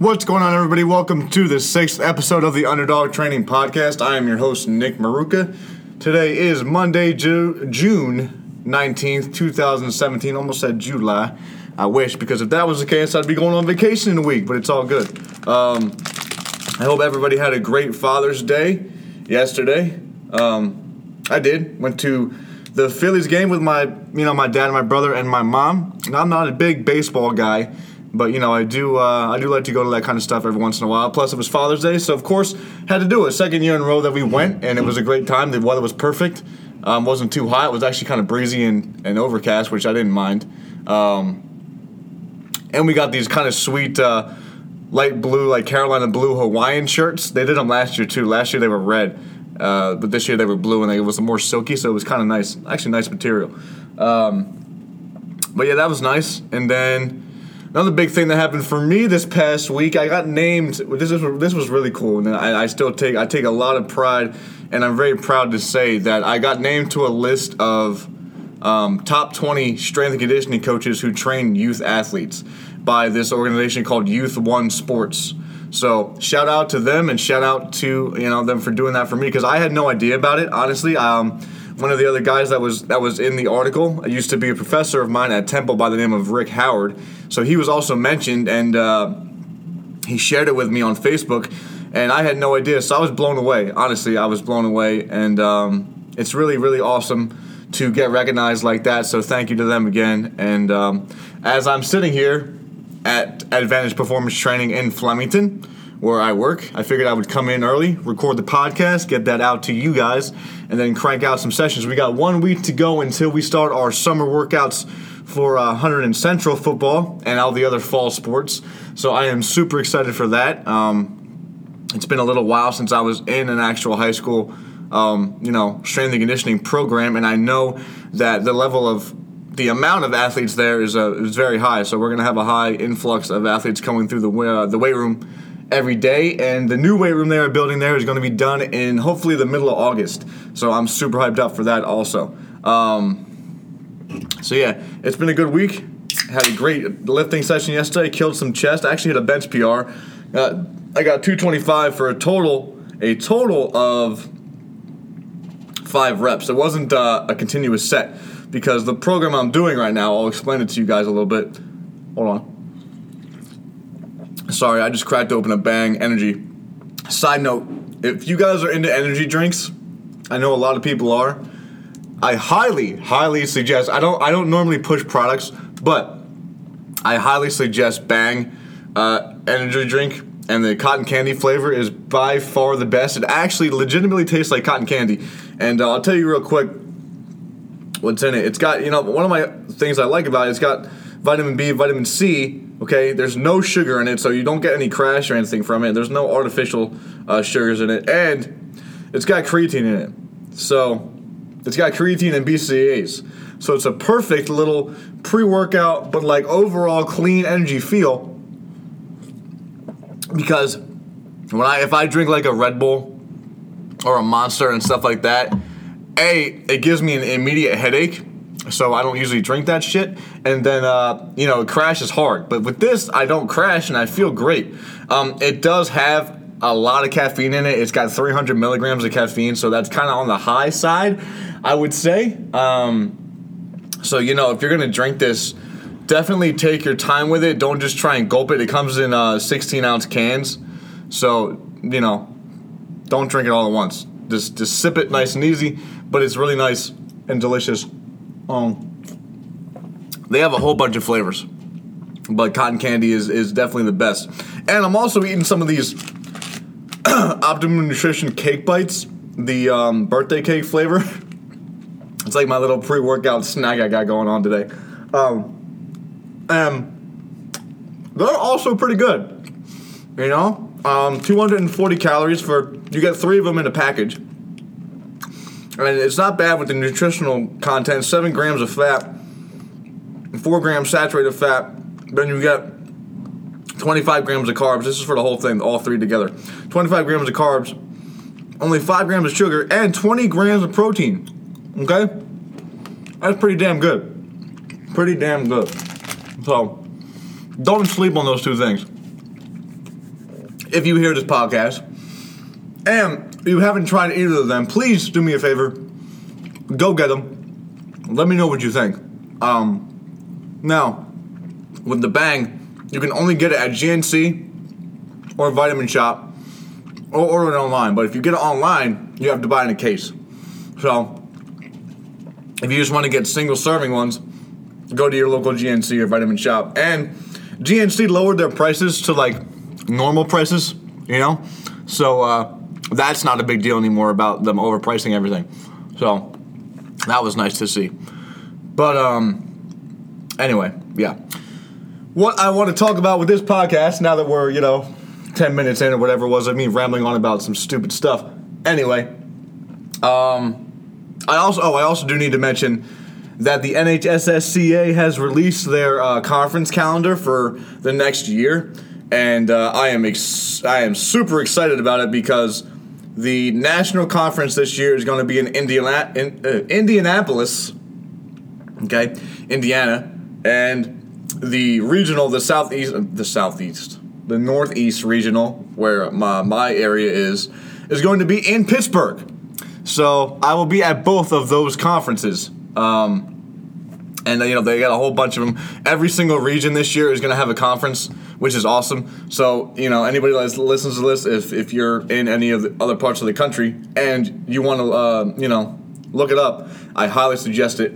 What's going on, everybody? Welcome to the sixth episode of the Underdog Training Podcast. I am your host, Nick Maruka. Today is Monday, Ju- June 19th, 2017. Almost said July. I wish, because if that was the case, I'd be going on vacation in a week, but it's all good. Um, I hope everybody had a great Father's Day yesterday. Um, I did. Went to the Phillies game with my, you know, my dad, my brother, and my mom. And I'm not a big baseball guy, but you know, I do, uh, I do like to go to that kind of stuff every once in a while. Plus, it was Father's Day, so of course, had to do it. Second year in a row that we went, and it was a great time. The weather was perfect. Um, wasn't too hot. It was actually kind of breezy and, and overcast, which I didn't mind. Um, and we got these kind of sweet uh, light blue, like Carolina blue Hawaiian shirts. They did them last year too. Last year they were red, uh, but this year they were blue, and they, it was more silky, so it was kind of nice. Actually, nice material. Um, but yeah, that was nice. And then another big thing that happened for me this past week, I got named. This is this was really cool, and I, I still take I take a lot of pride, and I'm very proud to say that I got named to a list of um, top 20 strength and conditioning coaches who train youth athletes by this organization called Youth One Sports. So shout out to them and shout out to you know them for doing that for me because I had no idea about it honestly. Um, one of the other guys that was that was in the article used to be a professor of mine at Temple by the name of Rick Howard. So he was also mentioned and uh, he shared it with me on Facebook, and I had no idea. So I was blown away. Honestly, I was blown away, and um, it's really really awesome to get recognized like that. So thank you to them again. And um, as I'm sitting here at Advantage Performance Training in Flemington, where I work, I figured I would come in early, record the podcast, get that out to you guys, and then crank out some sessions. We got one week to go until we start our summer workouts for uh, Hunterdon Central football and all the other fall sports. So I am super excited for that. Um, it's been a little while since I was in an actual high school um, you know, strength and conditioning program, and I know that the level of the amount of athletes there is uh, is very high. So we're going to have a high influx of athletes coming through the uh, the weight room every day, and the new weight room they are building there is going to be done in hopefully the middle of August. So I'm super hyped up for that also. Um, so yeah, it's been a good week. Had a great lifting session yesterday. Killed some chest. I actually hit a bench PR. Uh, I got 225 for a total a total of five reps. It wasn't uh, a continuous set because the program I'm doing right now, I'll explain it to you guys a little bit. Hold on. Sorry, I just cracked open a Bang Energy. Side note, if you guys are into energy drinks, I know a lot of people are. I highly, highly suggest. I don't. I don't normally push products, but I highly suggest Bang uh, energy drink, and the cotton candy flavor is by far the best. It actually legitimately tastes like cotton candy, and uh, I'll tell you real quick what's in it. It's got you know one of my things I like about it. It's got vitamin B, vitamin C. Okay, there's no sugar in it, so you don't get any crash or anything from it. There's no artificial uh, sugars in it, and it's got creatine in it. So it's got creatine and BCAAs. So it's a perfect little pre-workout, but like overall clean energy feel. Because when I if I drink like a Red Bull or a Monster and stuff like that, a it gives me an immediate headache. So I don't usually drink that shit, and then uh, you know it crashes hard. But with this, I don't crash, and I feel great. Um, it does have a lot of caffeine in it. It's got 300 milligrams of caffeine, so that's kind of on the high side, I would say. Um, so you know, if you're gonna drink this, definitely take your time with it. Don't just try and gulp it. It comes in uh, 16 ounce cans, so you know, don't drink it all at once. Just just sip it nice and easy. But it's really nice and delicious. Um, they have a whole bunch of flavors, but cotton candy is is definitely the best. And I'm also eating some of these Optimum Nutrition cake bites, the um, birthday cake flavor. It's like my little pre-workout snack I got going on today. Um, um, they're also pretty good. You know, um, 240 calories for you get three of them in a package, and it's not bad with the nutritional content. Seven grams of fat, four grams saturated fat. Then you get 25 grams of carbs. This is for the whole thing, all three together. 25 grams of carbs, only 5 grams of sugar, and 20 grams of protein. Okay? That's pretty damn good. Pretty damn good. So, don't sleep on those two things. if you hear this podcast and you haven't tried either of them, please do me a favor. Go get them. Let me know what you think. Um, now, with the Bang, you can only get it at GNC or Vitamin Shoppe or order it online. But if you get it online, you have to buy in a case. So, if you just want to get single serving ones, go to your local GNC or Vitamin Shoppe. And GNC lowered their prices to like normal prices, you know? So, uh, that's not a big deal anymore about them overpricing everything. So, that was nice to see. But, um, anyway, yeah. What I want to talk about with this podcast, now that we're, you know, 10 minutes in or whatever it was, I mean rambling on about some stupid stuff. Anyway, um, I also, oh, I also do need to mention that the NHSSCA has released their uh, conference calendar for the next year, and uh, I am ex- I am super excited about it because the national conference this year is going to be in, Indiana- in uh, Indianapolis, okay, Indiana, and the regional, the southeast, the southeast, the northeast regional, where my, my area is, is going to be in Pittsburgh. So I will be at both of those conferences. Um, and you know they got a whole bunch of them. Every single region this year is going to have a conference, which is awesome. So you know anybody that listens to this, if if you're in any of the other parts of the country and you want to uh, you know look it up, I highly suggest it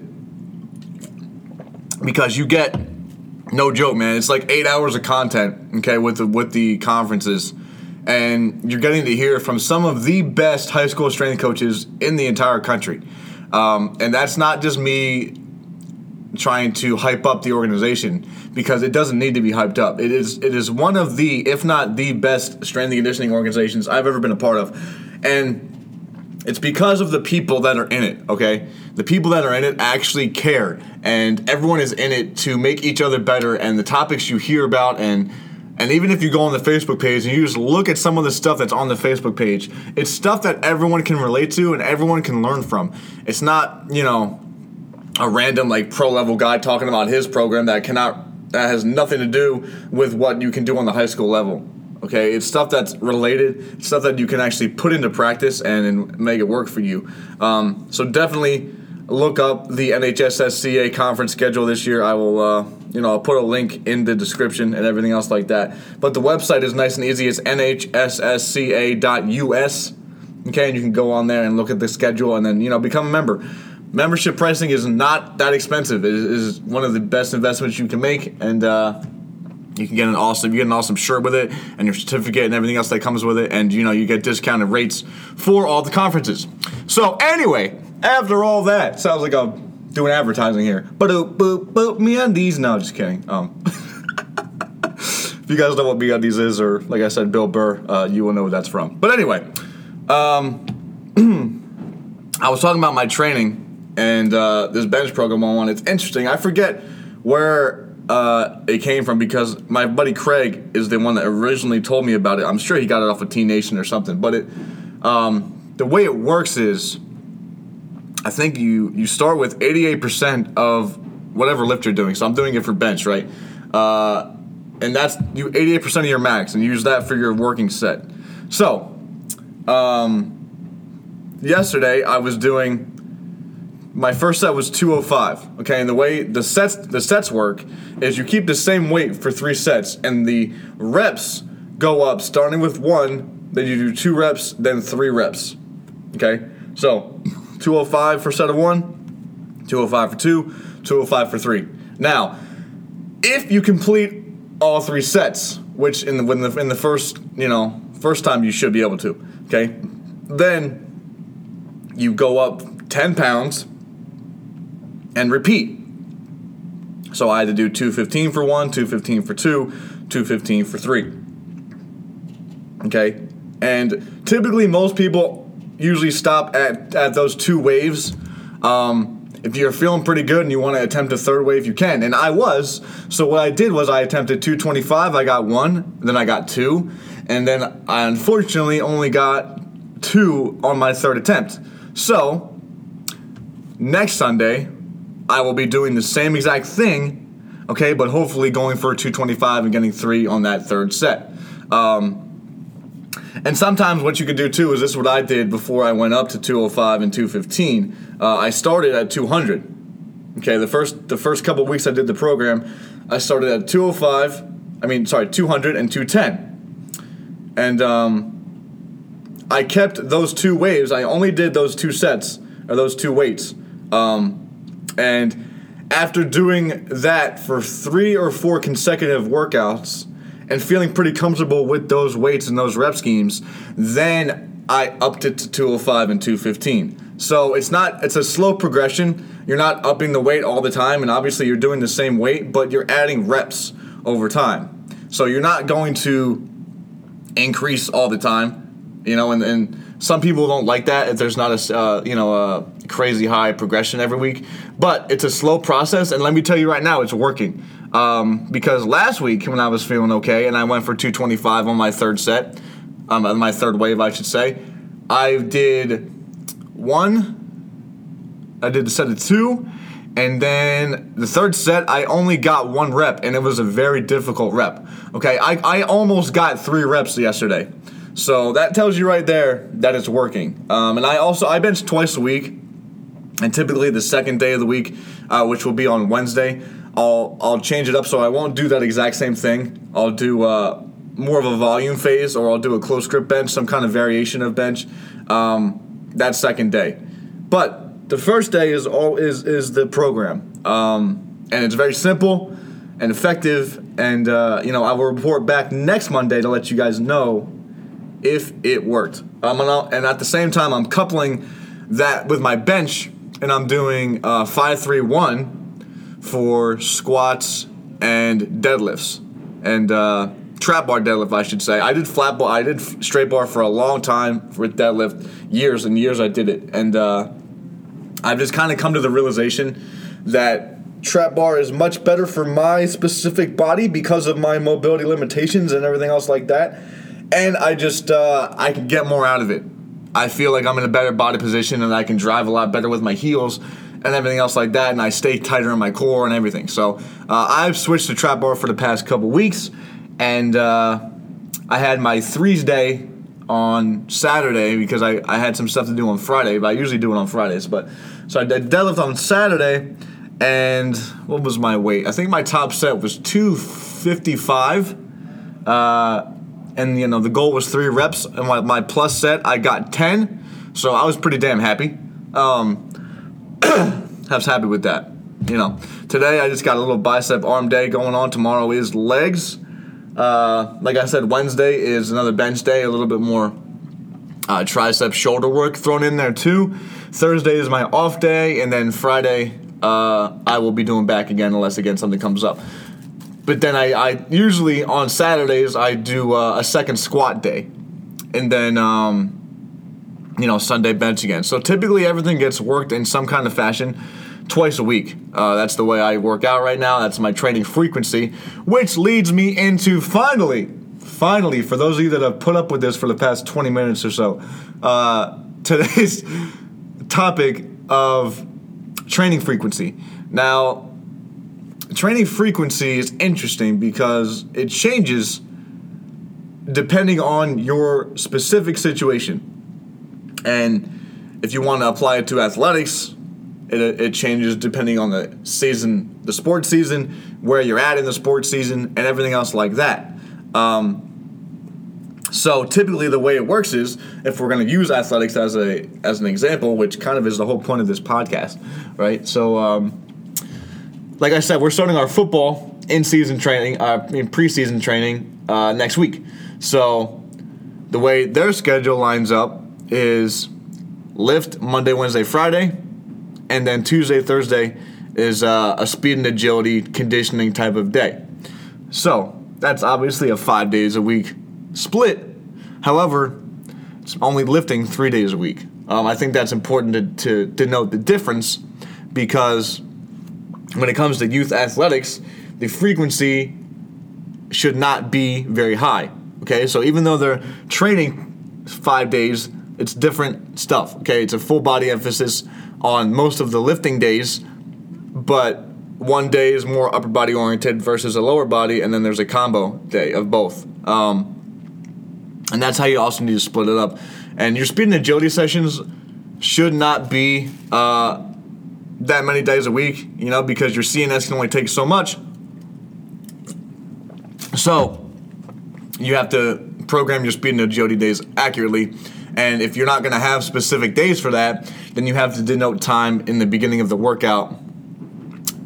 because you get no joke, man. It's like eight hours of content, okay, with the with the conferences, and you're getting to hear from some of the best high school strength coaches in the entire country. Um, and that's not just me trying to hype up the organization because it doesn't need to be hyped up. It is it is one of the, if not the best strength and conditioning organizations I've ever been a part of, and it's because of the people that are in it. Okay, the people that are in it actually care, and everyone is in it to make each other better. And the topics you hear about and and even if you go on the Facebook page and you just look at some of the stuff that's on the Facebook page, it's stuff that everyone can relate to and everyone can learn from. It's not, you know, a random like pro level guy talking about his program that cannot that has nothing to do with what you can do on the high school level. Okay, it's stuff that's related, stuff that you can actually put into practice and, and make it work for you. Um, so definitely look up the NHSSCA conference schedule this year. I will, uh, you know, I'll put a link in the description and everything else like that. But the website is nice and easy. It's nhssca.us. Okay, and you can go on there and look at the schedule and then you know become a member membership pricing is not that expensive. It is one of the best investments you can make, and uh, you can get an awesome you get an awesome shirt with it, and your certificate and everything else that comes with it, and you know you get discounted rates for all the conferences. So anyway, after all that, sounds like I'm doing advertising here. But boop boop me undies. No, just kidding. Um. if you guys know what MeUndies is, or like I said, Bill Burr, uh, you will know where that's from. But anyway, um, I was talking about my training and uh, this bench program I'm on. It's interesting. I forget where uh, it came from because my buddy Craig is the one that originally told me about it. I'm sure he got it off of T Nation or something. But it, um, the way it works is, I think you you start with 88% of whatever lift you're doing. So I'm doing it for bench, right? Uh, and that's you 88% of your max, and you use that for your working set. So, um, yesterday I was doing my first set was 205 okay? And the way the sets the sets work is you keep the same weight for three sets and the reps go up starting with one then you do two reps then three reps okay? So 205 for set of one 205 for two 205 for three. Now if you complete all three sets which in the, in the in the first you know first time you should be able to okay? Then you go up 10 pounds and repeat. So I had to do 215 for one, 215 for two, 215 for three. Okay? And typically, most people usually stop at, at those two waves. Um, if you're feeling pretty good and you want to attempt a third wave, you can. And I was. So what I did was I attempted 225, I got one, then I got two, and then I unfortunately only got two on my third attempt. So next Sunday, I will be doing the same exact thing, okay, but hopefully going for a 225 and getting three on that third set. Um, And sometimes what you could do too is this is what I did before I went up to 205 and 215. Uh, I started at 200. Okay, the first the first couple weeks I did the program, I started at 205. I mean, sorry, 200 and 210, and um, I kept those two waves. I only did those two sets or those two weights, um, and after doing that for three or four consecutive workouts and feeling pretty comfortable with those weights and those rep schemes, then I upped it to 205 and 215. So it's not it's a slow progression. You're not upping the weight all the time and obviously you're doing the same weight, but you're adding reps over time. So you're not going to increase all the time, you know, and, and some people don't like that if there's not a uh, you know a crazy high progression every week, but it's a slow process and let me tell you right now it's working. Um, because last week when I was feeling okay and I went for 225 on my third set, um, my third wave, I should say, I did one, I did the set of two, and then the third set, I only got one rep, and it was a very difficult rep. Okay, I, I almost got three reps yesterday. So that tells you right there that it's working. Um, and I also, I bench twice a week, and typically the second day of the week, uh, which will be on Wednesday, I'll I'll change it up so I won't do that exact same thing. I'll do uh, more of a volume phase, or I'll do a close grip bench, some kind of variation of bench. Um, that second day, but the first day is all is is the program, um, and it's very simple and effective. And uh, you know I will report back next Monday to let you guys know if it worked. And at the same time, I'm coupling that with my bench, and I'm doing uh, five three one for squats and deadlifts and uh, trap bar deadlift, I should say. I did flat bar, I did straight bar for a long time with deadlift, years and years I did it, and uh, I've just kind of come to the realization that trap bar is much better for my specific body because of my mobility limitations and everything else like that, and I just uh, I can get more out of it. I feel like I'm in a better body position and I can drive a lot better with my heels and everything else like that, and I stay tighter in my core and everything. So uh, I've switched to trap bar for the past couple weeks, and uh, I had my threes day on Saturday because I, I had some stuff to do on Friday, but I usually do it on Fridays. But so I did deadlift on Saturday, and what was my weight? I think my top set was 255. Uh, and you know the goal was three reps, and my, my plus set I got 10, so I was pretty damn happy. Um, I was happy with that. You know, today I just got a little bicep arm day going on. Tomorrow is legs. Uh, like I said, Wednesday is another bench day, a little bit more uh, tricep shoulder work thrown in there too. Thursday is my off day, and then Friday uh, I will be doing back again unless again something comes up. But then I, I usually on Saturdays I do uh, a second squat day, and then um, you know, Sunday bench again. So typically everything gets worked in some kind of fashion twice a week. Uh, that's the way I work out right now. That's my training frequency, which leads me into finally, finally, for those of you that have put up with this for the past 20 minutes or so, uh, today's topic of training frequency. Now, training frequency is interesting because it changes depending on your specific situation. And if you want to apply it to athletics, it, it changes depending on the season, the sports season, where you're at in the sports season, and everything else like that. Um, so typically, the way it works is if we're going to use athletics as a as an example, which kind of is the whole point of this podcast, right? So, um, like I said, we're starting our football in season training, uh, in preseason training uh, next week. So, the way their schedule lines up is lift Monday, Wednesday, Friday, and then Tuesday, Thursday is uh, a speed and agility conditioning type of day. So that's obviously a five days a week split. However, it's only lifting three days a week. Um, I think that's important to, to denote the difference because when it comes to youth athletics, the frequency should not be very high. Okay, so even though they're training five days it's different stuff. Okay, it's a full body emphasis on most of the lifting days, but one day is more upper body oriented versus a lower body, and then there's a combo day of both. Um, And that's how you also need to split it up. And your speed and agility sessions should not be uh, that many days a week, you know, because your CNS can only take so much. So you have to program your speed and agility days accurately. And if you're not going to have specific days for that, then you have to denote time in the beginning of the workout,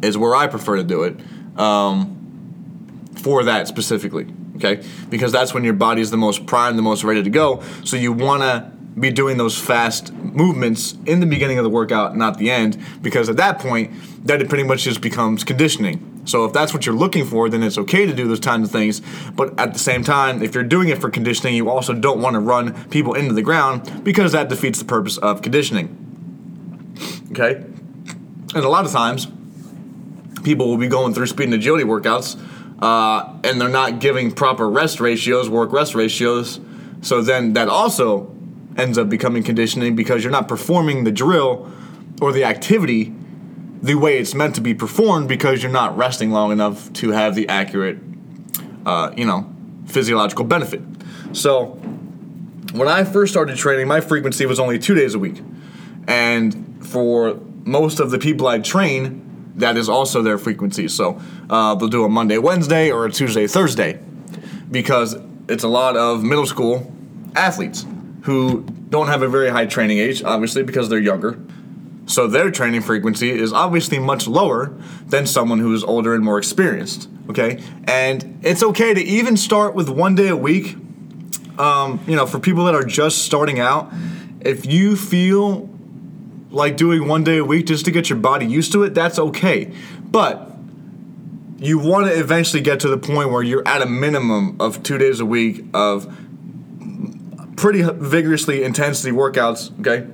is where I prefer to do it um, for that specifically. Okay? Because that's when your body is the most primed, the most ready to go. So you want to be doing those fast movements in the beginning of the workout, not the end, because at that point, that it pretty much just becomes conditioning. So if that's what you're looking for, then it's okay to do those kinds of things. But at the same time, if you're doing it for conditioning, you also don't want to run people into the ground because that defeats the purpose of conditioning. Okay? And a lot of times, people will be going through speed and agility workouts, uh, and they're not giving proper rest ratios, work rest ratios. So then that also ends up becoming conditioning because you're not performing the drill or the activity the way it's meant to be performed because you're not resting long enough to have the accurate, uh, you know, physiological benefit. So, when I first started training, my frequency was only two days a week. And for most of the people I train, that is also their frequency. So, uh, they'll do a Monday, Wednesday, or a Tuesday, Thursday because it's a lot of middle school athletes who don't have a very high training age, obviously, because they're younger. So their training frequency is obviously much lower than someone who is older and more experienced. Okay, and it's okay to even start with one day a week. Um, you know, for people that are just starting out, if you feel like doing one day a week just to get your body used to it, that's okay. But you want to eventually get to the point where you're at a minimum of two days a week of pretty vigorously intensity workouts, okay?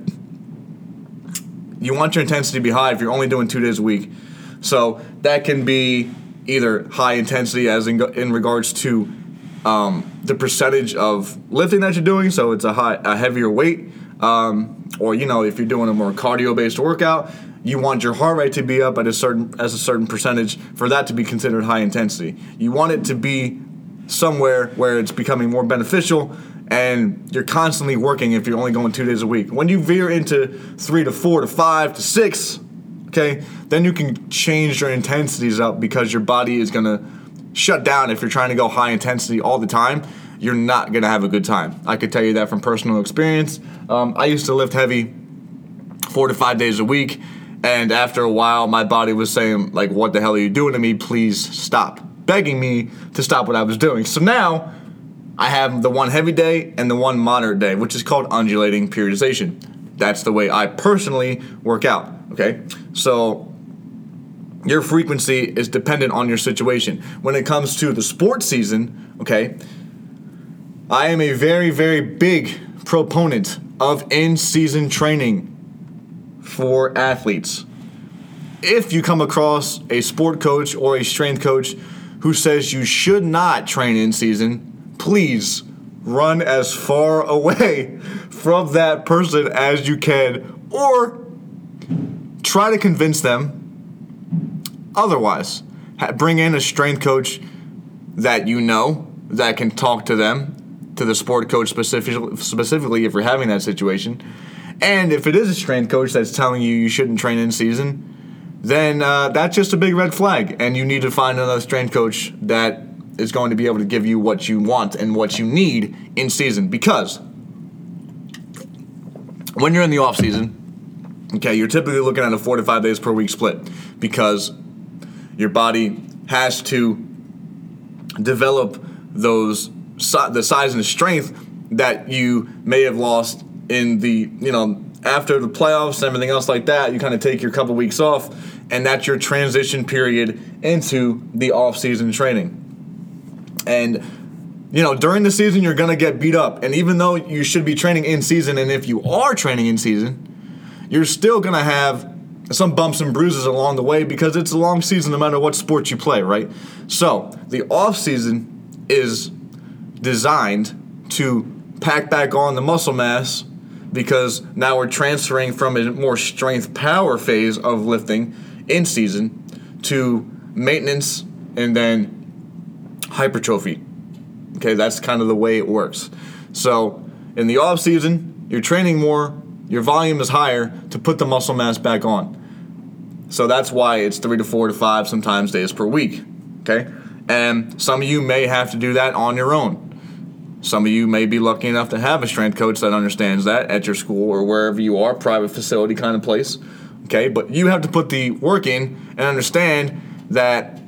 You want your intensity to be high if you're only doing two days a week. So that can be either high intensity, as in, in regards to um, the percentage of lifting that you're doing, so it's a high, a heavier weight, um, or you know, if you're doing a more cardio-based workout, you want your heart rate to be up at a certain as a certain percentage for that to be considered high intensity. You want it to be somewhere where it's becoming more beneficial and you're constantly working if you're only going two days a week. When you veer into three to four to five to six, okay, then you can change your intensities up because your body is gonna shut down if you're trying to go high intensity all the time. You're not gonna have a good time. I could tell you that from personal experience. Um, I used to lift heavy four to five days a week, and after a while, my body was saying, like, what the hell are you doing to me? Please stop. Begging me to stop what I was doing. So now, I have the one heavy day and the one moderate day, which is called undulating periodization. That's the way I personally work out. Okay, so your frequency is dependent on your situation. When it comes to the sports season, okay, I am a very, very big proponent of in season training for athletes. If you come across a sport coach or a strength coach who says you should not train in season, please run as far away from that person as you can or try to convince them otherwise. Bring in a strength coach that you know that can talk to them, to the sport coach specific, specifically if you're having that situation. And if it is a strength coach that's telling you you shouldn't train in season, then uh, that's just a big red flag. And you need to find another strength coach that is going to be able to give you what you want and what you need in season because when you're in the off season, okay, you're typically looking at a four to five days per week split because your body has to develop those the size and strength that you may have lost in the you know after the playoffs and everything else like that. You kind of take your couple weeks off, and that's your transition period into the off season training. And you know, during the season you're going to get beat up. And even though you should be training in season and if you are training in season, you're still going to have some bumps and bruises along the way because it's a long season no matter what sport you play, right? So, the off season is designed to pack back on the muscle mass because now we're transferring from a more strength power phase of lifting in season to maintenance and then hypertrophy. Okay, that's kind of the way it works. So in the off season, you're training more, your volume is higher to put the muscle mass back on. So that's why it's three to four to five, sometimes days per week. Okay? And some of you may have to do that on your own. Some of you may be lucky enough to have a strength coach that understands that at your school or wherever you are, private facility kind of place. Okay? But you have to put the work in and understand that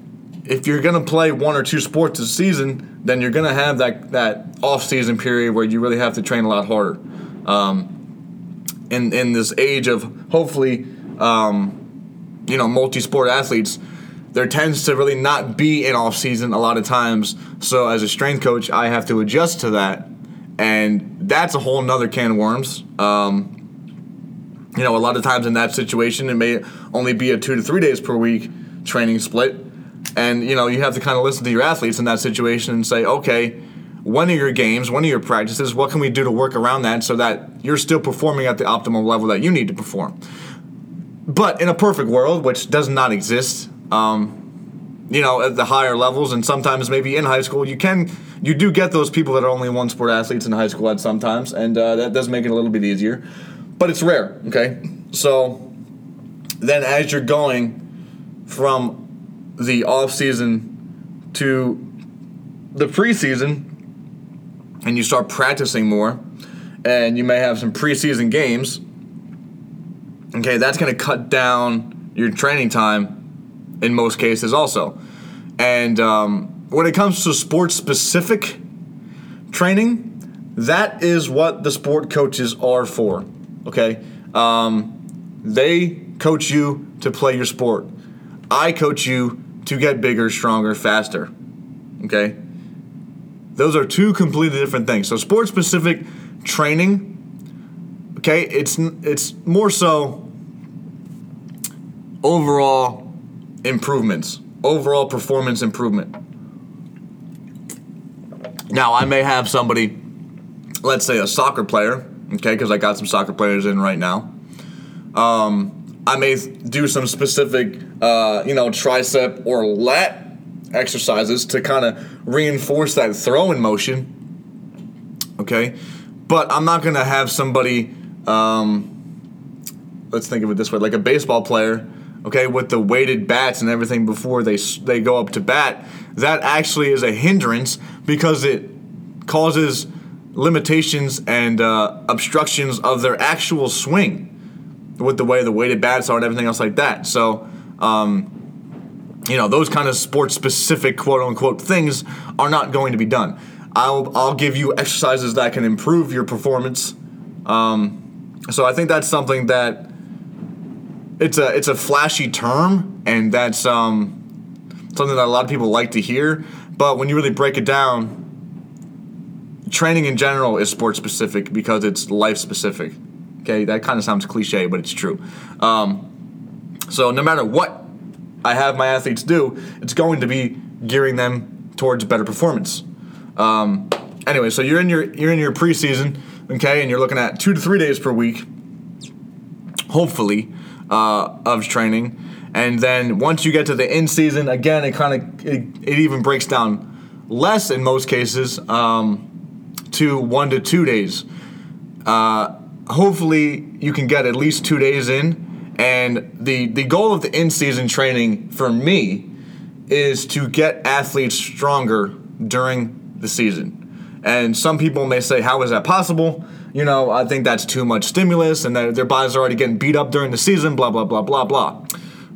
if you're going to play one or two sports this season, then you're going to have that, that off season period where you really have to train a lot harder. Um, in, in this age of hopefully, um, you know, multi sport athletes, there tends to really not be an off season a lot of times. So as a strength coach, I have to adjust to that, and that's a whole nother can of worms. Um, you know, a lot of times in that situation, it may only be a two to three days per week training split, and you know you have to kind of listen to your athletes in that situation and say, okay, when are your games, when are your practices, what can we do to work around that so that you're still performing at the optimal level that you need to perform. But in a perfect world, which does not exist, um, you know, at the higher levels and sometimes maybe in high school, you can you do get those people that are only one sport athletes in high school at sometimes, and uh, that does make it a little bit easier. But it's rare, okay? So then as you're going from the off season to the preseason, and you start practicing more, and you may have some preseason games. Okay, that's going to cut down your training time in most cases, also. And um, when it comes to sports specific training, that is what the sport coaches are for. Okay, um, they coach you to play your sport. I coach you to get bigger, stronger, faster. Okay, those are two completely different things. So, sport specific training, okay, it's it's more so overall improvements, overall performance improvement. Now, I may have somebody, let's say a soccer player, okay, because I got some soccer players in right now. Um, I may do some specific, uh, you know, tricep or lat exercises to kind of reinforce that throwing motion. Okay, but I'm not gonna have somebody. Um, let's think of it this way: like a baseball player, okay, with the weighted bats and everything before they they go up to bat. That actually is a hindrance because it causes limitations and uh, obstructions of their actual swing with the way the weighted bats are and everything else like that. So. Um, you know those kind of sports specific quote unquote things are not going to be done I'll, I'll give you exercises that can improve your performance. Um, so I think that's something that it's a it's a flashy term, and that's um, something that a lot of people like to hear. But when you really break it down, training in general is sport specific because it's life specific. Okay, that kind of sounds cliche, but it's true. Um, so no matter what I have my athletes do, it's going to be gearing them towards better performance. Um, anyway, so you're in your you're in your preseason, okay, and you're looking at two to three days per week, hopefully, uh, of training, and then once you get to the in season, again, it kind of it, it, even breaks down less in most cases um, to one to two days. Uh, hopefully, you can get at least two days in, and the the goal of the in season training for me is to get athletes stronger during the season. And some people may say, How is that possible? You know, I think that's too much stimulus and their bodies are already getting beat up during the season, blah, blah, blah, blah, blah.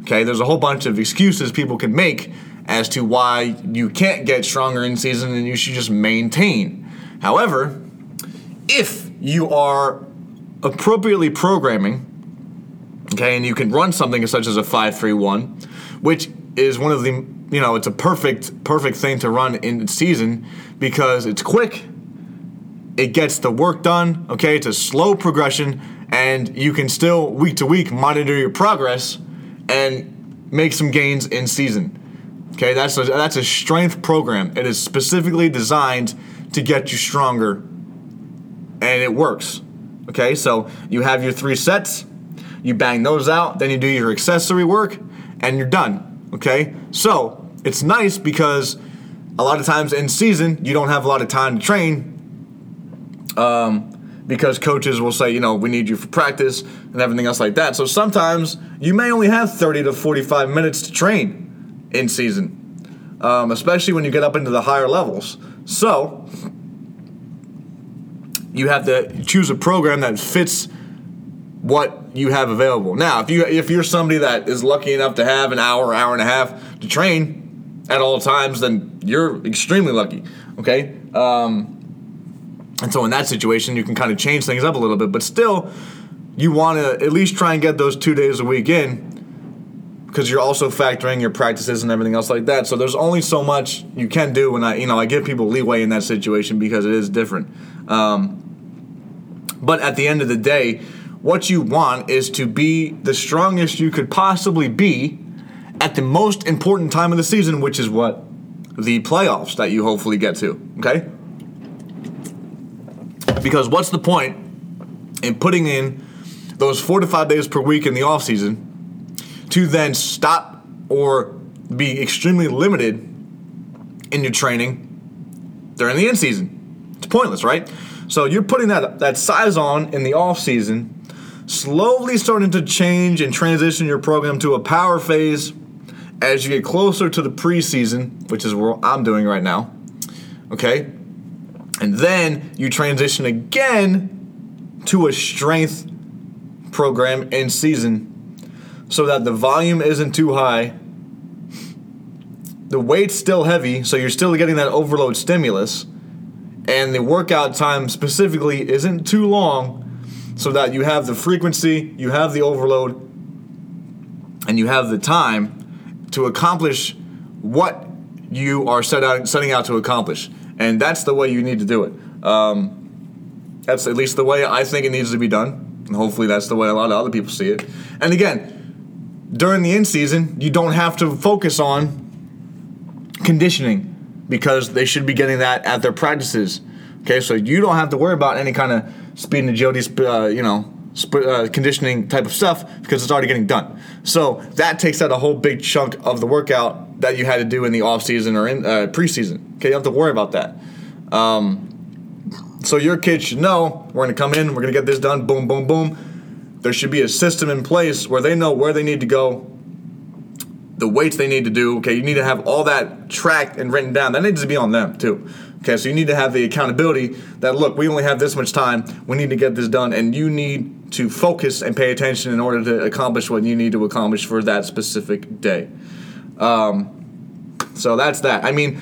Okay, there's a whole bunch of excuses people can make as to why you can't get stronger in season and you should just maintain. However, if you are appropriately programming, okay, and you can run something such as a 531, which is one of the you know, it's a perfect perfect thing to run in season because it's quick. It gets the work done. Okay, it's a slow progression, and you can still week to week monitor your progress and make some gains in season. Okay, that's a, that's a strength program. It is specifically designed to get you stronger, and it works. Okay, so you have your three sets, you bang those out, then you do your accessory work, and you're done. Okay, so it's nice because a lot of times in season you don't have a lot of time to train Um, because coaches will say, you know, we need you for practice and everything else like that. So sometimes you may only have 30 to 45 minutes to train in season, um, especially when you get up into the higher levels. So you have to choose a program that fits what you have available. Now, if you if you're somebody that is lucky enough to have an hour, hour and a half to train at all times, then you're extremely lucky. Okay. Um, and so in that situation, you can kind of change things up a little bit, but still, you want to at least try and get those two days a week in because you're also factoring your practices and everything else like that. So there's only so much you can do, and I, you know, I give people leeway in that situation because it is different. Um, but at the end of the day, what you want is to be the strongest you could possibly be at the most important time of the season, which is what the playoffs that you hopefully get to. Okay. Because what's the point in putting in those four to five days per week in the off season to then stop or be extremely limited in your training during the in season? It's pointless, right? So you're putting that that size on in the off season, slowly starting to change and transition your program to a power phase as you get closer to the preseason, which is what I'm doing right now. Okay? And then you transition again to a strength program in season so that the volume isn't too high. The weight's still heavy, so you're still getting that overload stimulus. And the workout time specifically isn't too long so that you have the frequency, you have the overload, and you have the time to accomplish what you are set out, setting out to accomplish and that's the way you need to do it. Um, that's at least the way I think it needs to be done, and hopefully that's the way a lot of other people see it. And again, during the in season, you don't have to focus on conditioning because they should be getting that at their practices. Okay, so you don't have to worry about any kind of speed and agility, uh, you know, sp- uh, conditioning type of stuff because it's already getting done. So that takes out a whole big chunk of the workout that you had to do in the off season or in uh, preseason. Okay, you don't have to worry about that. Um, so your kids should know we're going to come in, we're going to get this done, boom, boom, boom. There should be a system in place where they know where they need to go, the weights they need to do. Okay, you need to have all that tracked and written down. That needs to be on them too. Okay, so you need to have the accountability that look, we only have this much time. We need to get this done, and you need to focus and pay attention in order to accomplish what you need to accomplish for that specific day. Um, so that's that. I mean,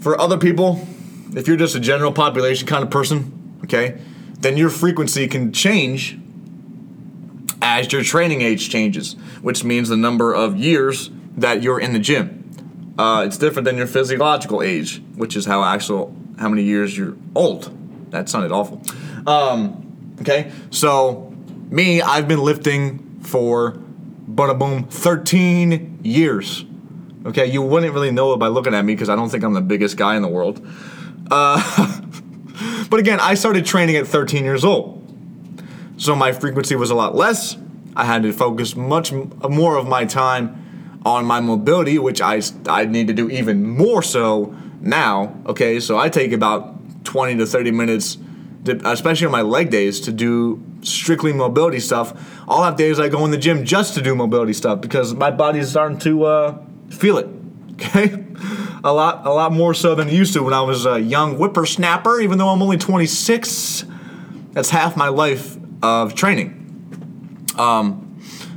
for other people, if you're just a general population kind of person, okay, then your frequency can change as your training age changes, which means the number of years that you're in the gym. Uh, it's different than your physiological age, which is how actual how many years you're old. That sounded awful. Um, okay, so me, I've been lifting for bada boom 13 years. Okay, you wouldn't really know it by looking at me because I don't think I'm the biggest guy in the world. Uh, but again, I started training at 13 years old. So my frequency was a lot less. I had to focus much more of my time on my mobility, which I, I need to do even more so now. Okay, so I take about 20 to 30 minutes, to, especially on my leg days, to do strictly mobility stuff. I'll have days I go in the gym just to do mobility stuff because my body's starting to uh, feel it. Okay, a lot a lot more so than it used to when I was a young whippersnapper. Even though I'm only 26, that's half my life of training. Um,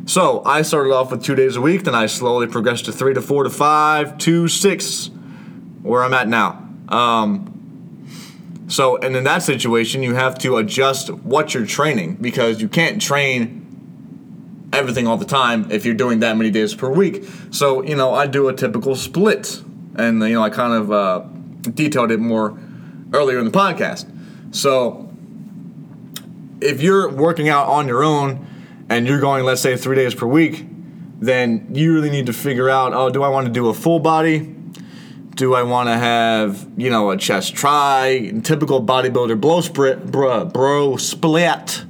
so I started off with two days a week, then I slowly progressed to three to four to five to six, where I'm at now. Um, so, and in that situation, you have to adjust what you're training because you can't train everything all the time if you're doing that many days per week. So, you know, I do a typical split, and you know, I kind of uh, detailed it more earlier in the podcast. So, if you're working out on your own and you're going, let's say, three days per week, then you really need to figure out, oh, do I want to do a full body? Do I want to have, you know, a chest try, typical bodybuilder blow split, bro, bro split,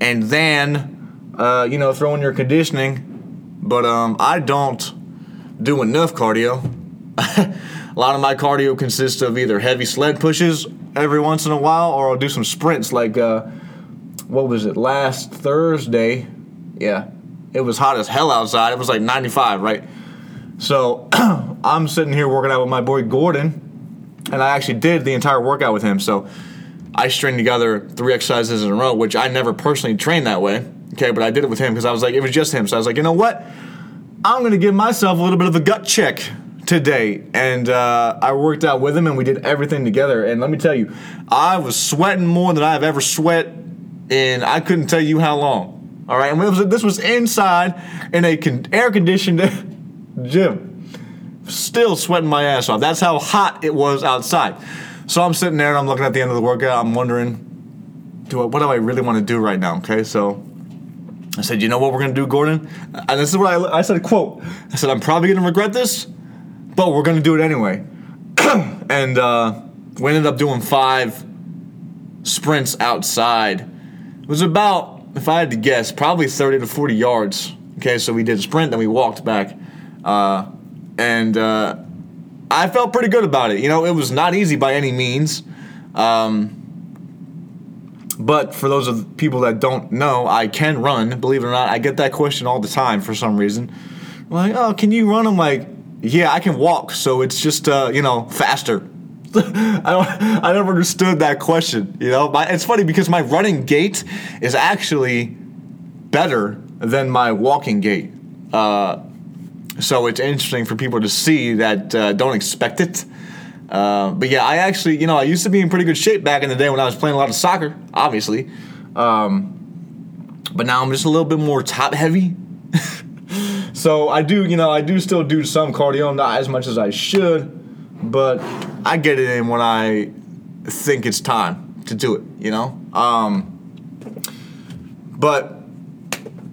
and then, uh, you know, throw in your conditioning. But um, I don't do enough cardio. a lot of my cardio consists of either heavy sled pushes every once in a while, or I'll do some sprints. Like, uh, what was it? Last Thursday, yeah, it was hot as hell outside. It was like 95, right? So I'm sitting here working out with my boy Gordon, and I actually did the entire workout with him. So I string together three exercises in a row, which I never personally trained that way. Okay, but I did it with him because I was like, it was just him. So I was like, you know what? I'm gonna give myself a little bit of a gut check today, and uh, I worked out with him, and we did everything together. And let me tell you, I was sweating more than I've ever sweat in I couldn't tell you how long. All right, and was, this was inside in a con- air conditioned gym. Still sweating my ass off. That's how hot it was outside. So I'm sitting there and I'm looking at the end of the workout. I'm wondering, do I, what do I really want to do right now? Okay, so I said, you know what we're gonna do, Gordon? And this is what I, I said. Quote. I said, I'm probably gonna regret this, but we're gonna do it anyway. and uh, we ended up doing five sprints outside. It was about, if I had to guess, probably 30 to 40 yards. Okay, so we did a sprint, then we walked back, uh, and uh, I felt pretty good about it. You know, it was not easy by any means. Um, but for those of people that don't know, I can run. Believe it or not, I get that question all the time for some reason. Like, oh, can you run? I'm like, yeah, I can walk, so it's just uh, you know faster. I don't. I never understood that question. You know, my, it's funny because my running gait is actually better than my walking gait. Uh, so it's interesting for people to see that uh, don't expect it. Uh, but yeah, I actually, you know, I used to be in pretty good shape back in the day when I was playing a lot of soccer, obviously. Um, but now I'm just a little bit more top heavy. so I do, you know, I do still do some cardio, not as much as I should, but I get it in when I think it's time to do it, you know? Um, but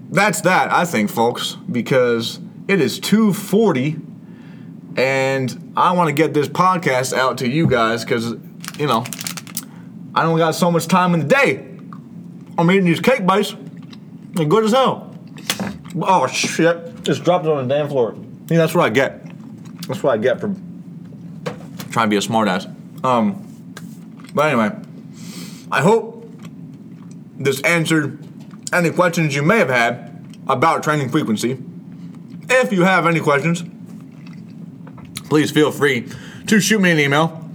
that's that, I think, folks, because it is 240 and I want to get this podcast out to you guys because, you know, I don't got so much time in the day. I'm eating these cake bites. They're good as hell. Oh, shit. Just dropped it on the damn floor. Yeah, that's what I get. That's what I get for trying to be a smartass. Um, but anyway, I hope this answered any questions you may have had about training frequency. If you have any questions, please feel free to shoot me an email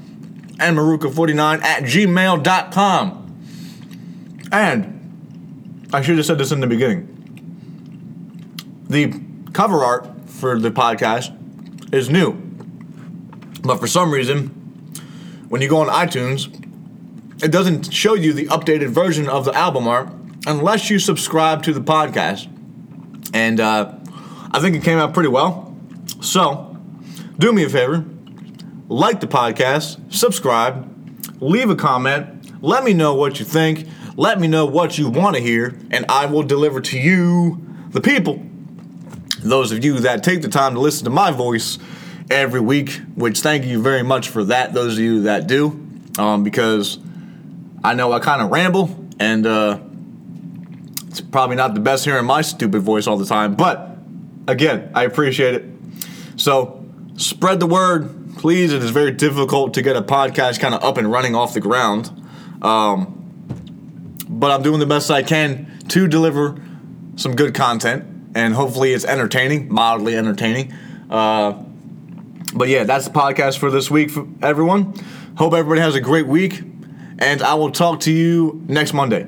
and maruka49 at gmail.com. And I should have said this in the beginning. The cover art for the podcast is new. But for some reason, when you go on iTunes, it doesn't show you the updated version of the album art unless you subscribe to the podcast. And uh, I think it came out pretty well. So, do me a favor like the podcast, subscribe, leave a comment, let me know what you think, let me know what you want to hear, and I will deliver to you, the people. Those of you that take the time to listen to my voice every week, which thank you very much for that, those of you that do, um, because I know I kind of ramble, and uh, it's probably not the best hearing my stupid voice all the time, but again, I appreciate it. So, spread the word, please. It is very difficult to get a podcast kind of up and running off the ground. Um, but I'm doing the best I can to deliver some good content, and hopefully it's entertaining, mildly entertaining. Uh, but yeah, that's the podcast for this week, for everyone. Hope everybody has a great week, and I will talk to you next Monday.